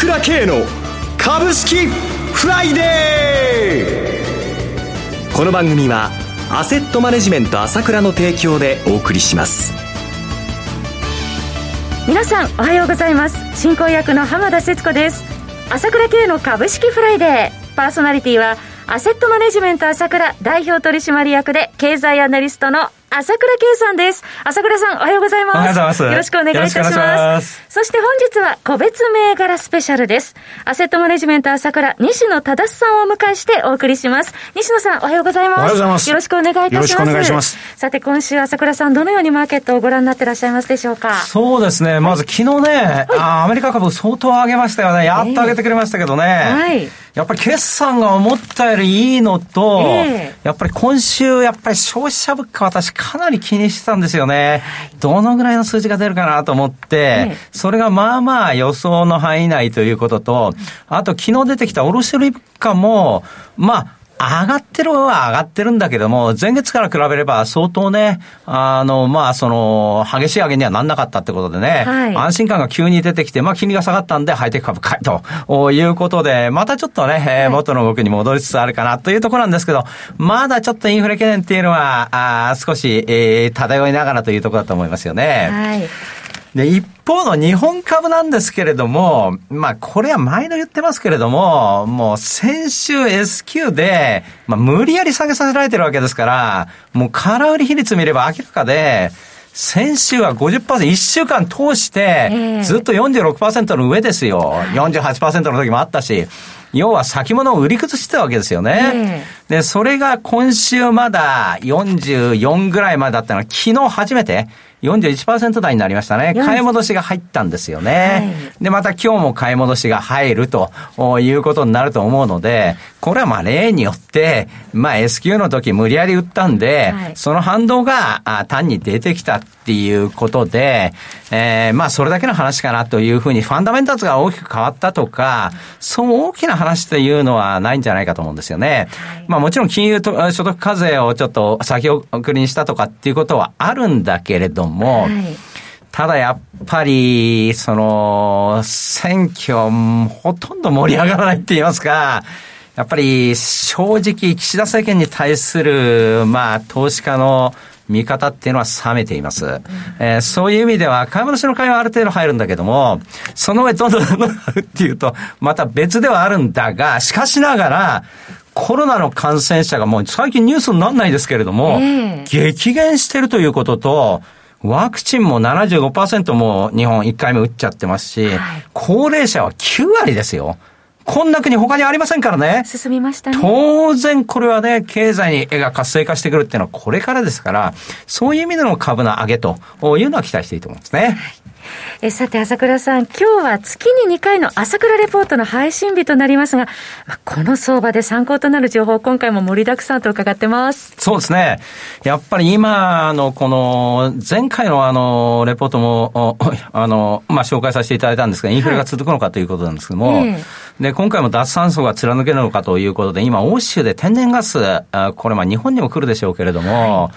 倉慶の株式フライデー。この番組はアセットマネジメント朝倉の提供でお送りします。皆さんおはようございます。進行役の浜田節子です。朝倉慶の株式フライデー。パーソナリティはアセットマネジメント朝倉代表取締役で経済アナリストの朝倉慶さんです。朝倉さん、おはようございます。おはようございます。よろしくお願いいたします。ますそして本日は個別銘柄スペシャルです。アセットマネジメント朝倉、西野忠さんをお迎えしてお送りします。西野さん、おはようございます。おはようございます。よろしくお願いいたします。よろしくお願いします。さて、今週朝倉さん、どのようにマーケットをご覧になってらっしゃいますでしょうか？そうですね。まず昨日ね、はい、あアメリカ株相当上げましたよね。やっと上げてくれましたけどね。はい。やっぱり決算が思ったよりいいのと、えー、やっぱり今週、やっぱり消費者物価私かなり気にしてたんですよね。どのぐらいの数字が出るかなと思って、それがまあまあ予想の範囲内ということと、あと昨日出てきた卸売物価も、まあ、上がってるは上がってるんだけども、前月から比べれば相当ね、あの、まあ、その、激しい上げにはなんなかったってことでね、はい、安心感が急に出てきて、まあ、金利が下がったんで、ハイテク株買いということで、またちょっとね、はい、元の動きに戻りつつあるかなというところなんですけど、まだちょっとインフレ懸念っていうのは、あ少し、えー、漂いながらというところだと思いますよね。はいで、一方の日本株なんですけれども、まあ、これは毎度言ってますけれども、もう先週 S q で、まあ、無理やり下げさせられてるわけですから、もう空売り比率見れば明らかで、先週は50%、1週間通して、ずっと46%の上ですよ。48%の時もあったし。要は先物を売り崩してたわけですよね。で、それが今週まだ44ぐらいまでだったのは、昨日初めて、41%台になりましたね。買い戻しが入ったんですよね。はい、で、また今日も買い戻しが入るということになると思うので、これはまあ例によって、まあ S q の時無理やり売ったんで、はい、その反動が単に出てきたっていうことで、えー、まあそれだけの話かなというふうにファンダメンタルズが大きく変わったとか、そう大きな話というのはないんじゃないかと思うんですよね。はい、まあもちろん金融と所得課税をちょっと先送りにしたとかっていうことはあるんだけれども、はいただやっぱり、その、選挙、ほとんど盛り上がらないって言いますか、やっぱり正直岸田政権に対する、まあ、投資家の見方っていうのは冷めています。うん、えー、そういう意味では、買い戻しの会はある程度入るんだけども、その上どんどんどんどんっていうと、また別ではあるんだが、しかしながら、コロナの感染者がもう最近ニュースにならないですけれども、えー、激減してるということと、ワクチンも75%も日本1回目打っちゃってますし、はい、高齢者は9割ですよ。こんな国他にありませんからね。進みましたね。当然これはね、経済が活性化してくるっていうのはこれからですから、そういう意味での株の上げというのは期待していいと思いますね。はいえさて、朝倉さん、今日は月に2回の朝倉レポートの配信日となりますが、まあ、この相場で参考となる情報、今回も盛りだくさんと伺ってます。そうですね。やっぱり今のこの、前回のあの、レポートも、あの、まあ、紹介させていただいたんですが、インフレが続くのかということなんですけども、はい、で、今回も脱炭素が貫けるのかということで、今、欧州で天然ガス、これまあ日本にも来るでしょうけれども、はい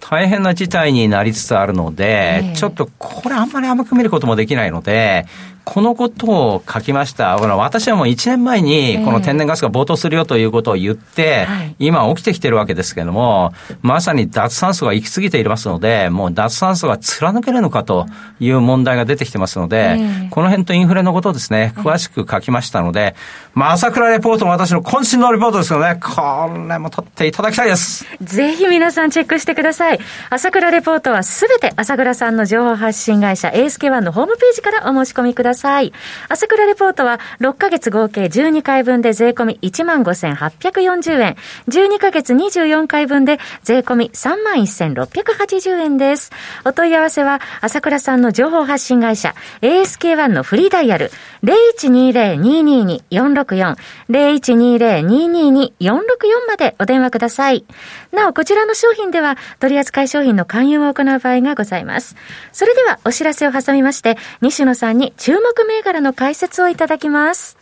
大変な事態になりつつあるので、えー、ちょっとこれあんまり甘く見ることもできないので、このことを書きました。私はもう1年前にこの天然ガスが暴騰するよということを言って、今起きてきてるわけですけれども、まさに脱炭素が行き過ぎていますので、もう脱炭素が貫けるのかという問題が出てきてますので、この辺とインフレのことをですね、詳しく書きましたので、まあ、朝倉レポートも私の渾身のレポートですけどね、これも取っていただきたいです。ぜひ皆さんチェックしてください。朝倉レポートはすべて朝倉さんの情報発信会社 ASK1 のホームページからお申し込みください。さい。朝倉レポートは6ヶ月合計12回分で税込み15,840円。12ヶ月24回分で税込み31,680円です。お問い合わせは朝倉さんの情報発信会社 ASK1 のフリーダイヤル0120-222-464 0120-222-464までお電話ください。なお、こちらの商品では取扱い商品の勧誘を行う場合がございます。それではお知らせを挟みまして、西野さんに注目銘柄の解説をいただきます。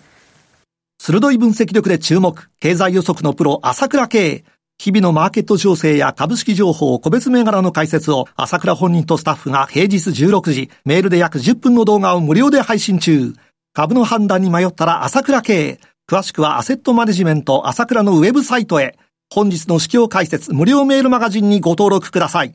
鋭い分析力で注目、経済予測のプロ、朝倉慶。日々のマーケット情勢や株式情報、個別銘柄の解説を、朝倉本人とスタッフが平日16時、メールで約10分の動画を無料で配信中。株の判断に迷ったら朝倉経営。詳しくはアセットマネジメント朝倉のウェブサイトへ。本日の指標解説無料メールマガジンにご登録ください。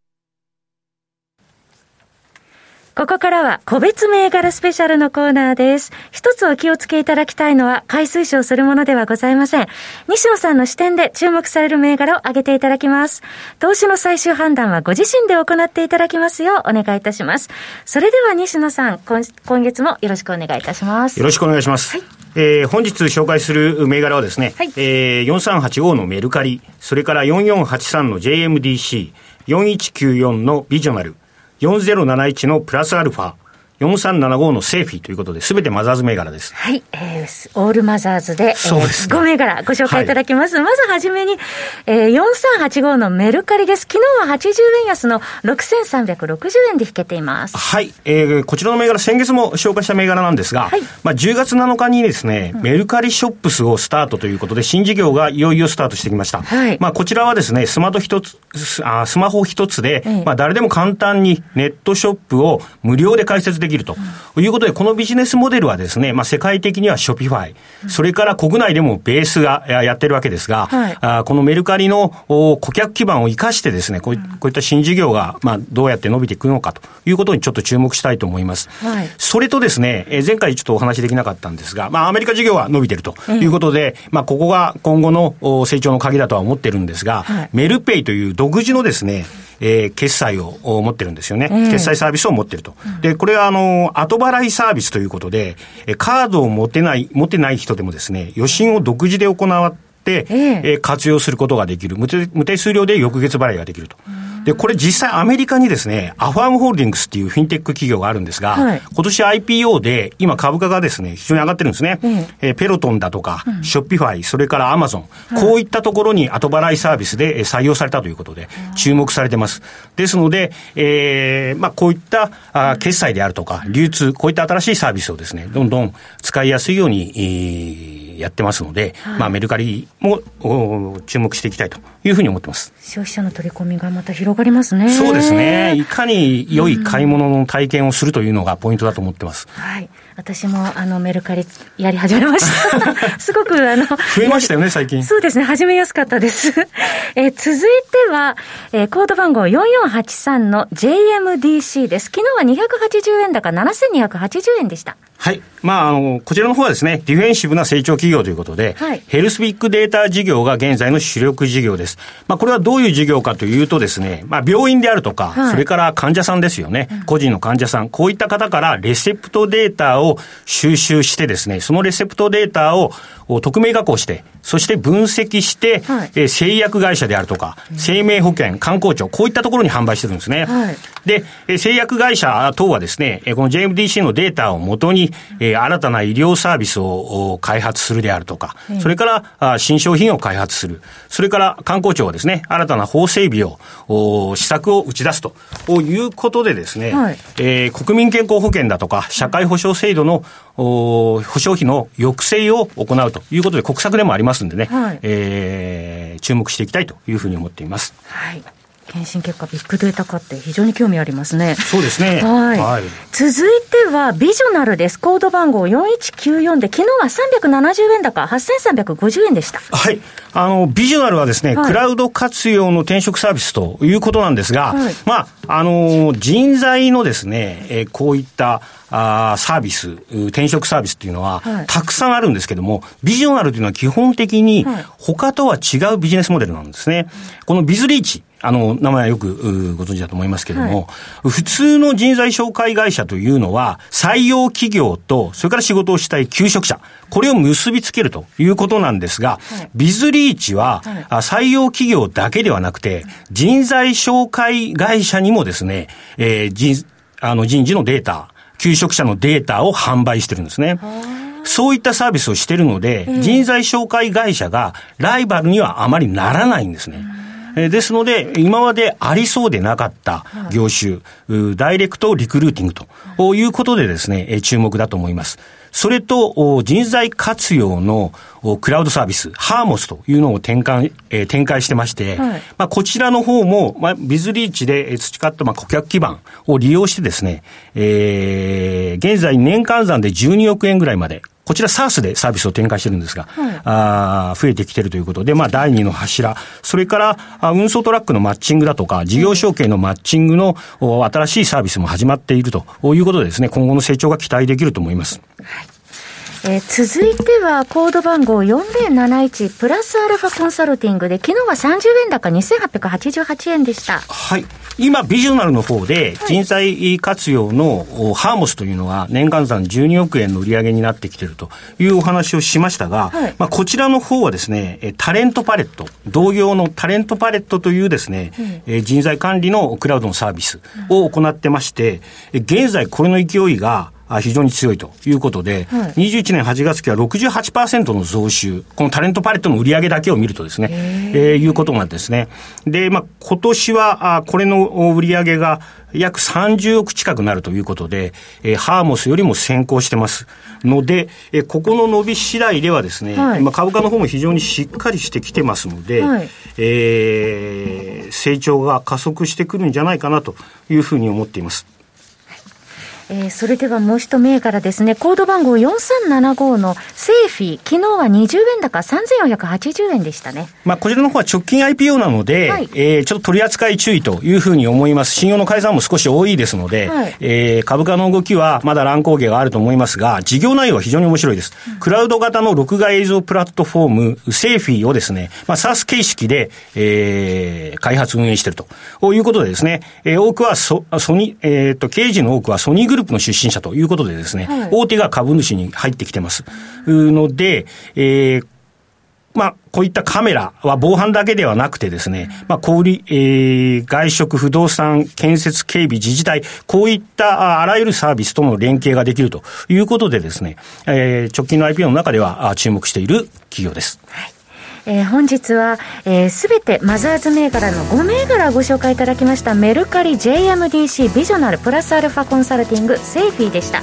ここからは個別銘柄スペシャルのコーナーです。一つお気をつけいただきたいのは、買い推奨するものではございません。西野さんの視点で注目される銘柄を挙げていただきます。投資の最終判断はご自身で行っていただきますようお願いいたします。それでは西野さん、今今月もよろしくお願いいたします。よろしくお願いします。はいえー、本日紹介する銘柄はですね、はい、えー、4385のメルカリ、それから4483の JMDC、4194のビジョナル、4071のプラスアルファ、4375のセーフィーということで、すべてマザーズ銘柄です。はい、えー、オールマザーズで、そうです、ね、5銘柄ご紹介いただきます。はい、まずはじめに、えー、4385のメルカリです。昨日は80円安の6360円で引けています。はい、えー、こちらの銘柄、先月も紹介した銘柄なんですが、はい、まあ10月7日にですね、うん、メルカリショップスをスタートということで、新事業がいよいよスタートしてきました。はい、まあこちらはですね、スマート一つ、あスマホ一つで、まあ誰でも簡単にネットショップを無料で開設できると。いうことで、このビジネスモデルはですね、まあ、世界的にはショピファイ、それから国内でもベースがやってるわけですが、はい、あこのメルカリの顧客基盤を生かしてですね、こうこういった新事業が、まあ、どうやって伸びていくのかと。いうことにちょっと注目したいと思います。はい、それとですね、前回ちょっとお話できなかったんですが、まあ、アメリカ事業は伸びてると。いうことで、うん、まあ、ここが今後の成長の鍵だとは思ってるんですが、はい、メルペイという独自のですね、えー、決済を持ってるんですよね。決済サービスを持ってると。で、これはあの、後払いサービスということで、カードを持てない、持てない人でもですね、予診を独自で行って、ええ活用することができる。無手数料で翌月払いができると。で、これ実際アメリカにですね、アファームホールディングスっていうフィンテック企業があるんですが、はい、今年 IPO で今株価がですね、非常に上がってるんですね。うん、えー、ペロトンだとか、ショッピファイ、それからアマゾン、こういったところに後払いサービスで採用されたということで、注目されてます。ですので、えー、まあこういったあ決済であるとか、流通、こういった新しいサービスをですね、どんどん使いやすいように、えー、やってますので、はい、まあメルカリも注目していきたいというふうに思ってます。消費者の取り込みがまた広がりますね。そうですね。いかに良い買い物の体験をするというのがポイントだと思ってます。はい。私もあのメルカリやり始めました。すごくあの。増えましたよね、最近。そうですね、始めやすかったです。えー、続いては、えー、コード番号4483の JMDC です。昨日は280円高7280円でした。はい。まあ、あの、こちらの方はですね、ディフェンシブな成長企業ということで、はい、ヘルスビッグデータ事業が現在の主力事業です。まあ、これはどういう事業かというとですね、まあ、病院であるとか、はい、それから患者さんですよね、個人の患者さん、こういった方からレセプトデータを収集してですね、そのレセプトデータを匿名加工して、そして分析して、はい、え製薬会社であるとか、生命保険、観光庁、こういったところに販売してるんですね。はい、で、製薬会社等はですね、この JMDC のデータをもとに、えー、新たな医療サービスを開発するであるとか、それから新商品を開発する。それから観光庁はですね、新たな法整備を、施策を打ち出すということでですね、はい、えー、国民健康保険だとか、社会保障制度の保障費の抑制を行うということで国策でもありますんでね、はい、えー、注目していきたいというふうに思っています。はい検診結果、ビッグデータ化って非常に興味ありますね。そうですね。はい。はい、続いては、ビジョナルです。コード番号4194で、昨日は370円高、8350円でした。はい。あの、ビジョナルはですね、はい、クラウド活用の転職サービスということなんですが、はい、まあ、あの、人材のですね、えー、こういった、あサービス、転職サービスっていうのは、はい、たくさんあるんですけども、ビジョナルというのは基本的に、他とは違うビジネスモデルなんですね。このビズリーチ、あの、名前はよくご存知だと思いますけども、はい、普通の人材紹介会社というのは、採用企業と、それから仕事をしたい求職者、これを結びつけるということなんですが、はい、ビズリーチは、はい、採用企業だけではなくて、人材紹介会社にもですね、えー、人、あの人事のデータ、求職者のデータを販売してるんですね。そういったサービスをしてるので、人材紹介会社がライバルにはあまりならないんですね。えー、ですので、今までありそうでなかった業種、はい、ダイレクトリクルーティングとい。うことでですね、注目だと思います。それと、人材活用のクラウドサービス、ハーモスというのを展開,、えー、展開してまして、はい、まあ、こちらの方も、まあ、ビズリーチで培ったまあ顧客基盤を利用してですね、えー、現在年間算で12億円ぐらいまで、こちら SARS でサービスを展開してるんですが、はい、あ増えてきてるということで、まあ、第二の柱、それからあ運送トラックのマッチングだとか、事業承継のマッチングの、新しいサービスも始まっているということでですね、今後の成長が期待できると思います。はいえー、続いてはコード番号4071プラスアルファコンサルティングで昨日は30円高2888円でした。はい。今、ビジョナルの方で人材活用のハーモスというのは年間算12億円の売り上げになってきているというお話をしましたが、はい、まあ、こちらの方はですね、タレントパレット、同業のタレントパレットというですね、うん、人材管理のクラウドのサービスを行ってまして、現在これの勢いが非常に強いということで、はい、21年8月期は68%の増収、このタレントパレットの売り上げだけを見るとですね、えー、いうことなんですね。で、まあ、今年は、あこれの売り上げが約30億近くなるということで、えー、ハーモスよりも先行してます。ので、えー、ここの伸び次第ではですね、はい、まあ、株価の方も非常にしっかりしてきてますので、はい、えー、成長が加速してくるんじゃないかなというふうに思っています。えー、それではもう一銘柄ですね。コード番号4375のセーフィー。昨日は20円高3480円でしたね。まあ、こちらの方は直近 IPO なので、はい、えー、ちょっと取り扱い注意というふうに思います。信用の改ざんも少し多いですので、はい、えー、株価の動きはまだ乱高下があると思いますが、事業内容は非常に面白いです。うん、クラウド型の録画映像プラットフォーム、セーフィーをですね、まあ、SARS 形式で、えー、開発運営しているということでですね、えー、多くはソソニ、えっ、ー、と、刑事の多くはソニーグルループの出身者ということでですね、はい、大手が株主に入ってきてます。ので、えー、まあ、こういったカメラは防犯だけではなくてですね、まあ、小売、えー、外食、不動産、建設、警備、自治体、こういったあらゆるサービスとの連携ができるということでですね、えー、直近の IPO の中では注目している企業です。はいえー、本日はすべ、えー、てマザーズ銘柄の5銘柄ご紹介いただきましたメルカリ JMDC ビジョナルプラスアルファコンサルティングセーフィーでした。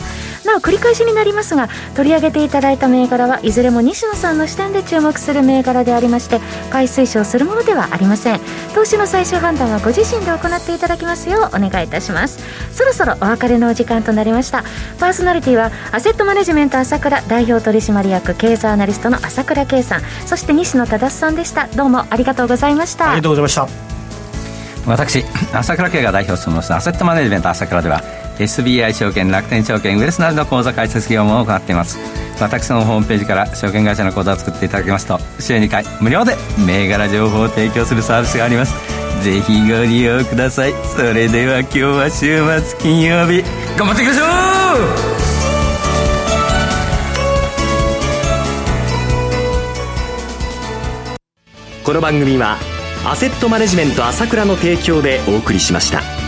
なお繰り返しになりますが取り上げていただいた銘柄はいずれも西野さんの視点で注目する銘柄でありまして買い推奨するものではありません。投資の最終判断はご自身で行っていただきますようお願いいたします。そろそろお別れのお時間となりました。パーソナリティはアセットマネジメント朝倉代表取締役経済アナリストの朝倉圭さんそして西野忠さんでした。どうもありがとうございました。ありがとうございました。私朝倉圭が代表を務めます。アセットマネジメント朝倉では SBI 証券楽天証券ウェルスなどの口座開設業務を行っています。私のホームページから証券会社の口座を作っていただきますと週2回無料で銘柄情報を提供するサービスがあります。ぜひご利用ください。それでは今日は週末金曜日。頑張っていきましょう。この番組はアセットマネジメント朝倉の提供でお送りしました。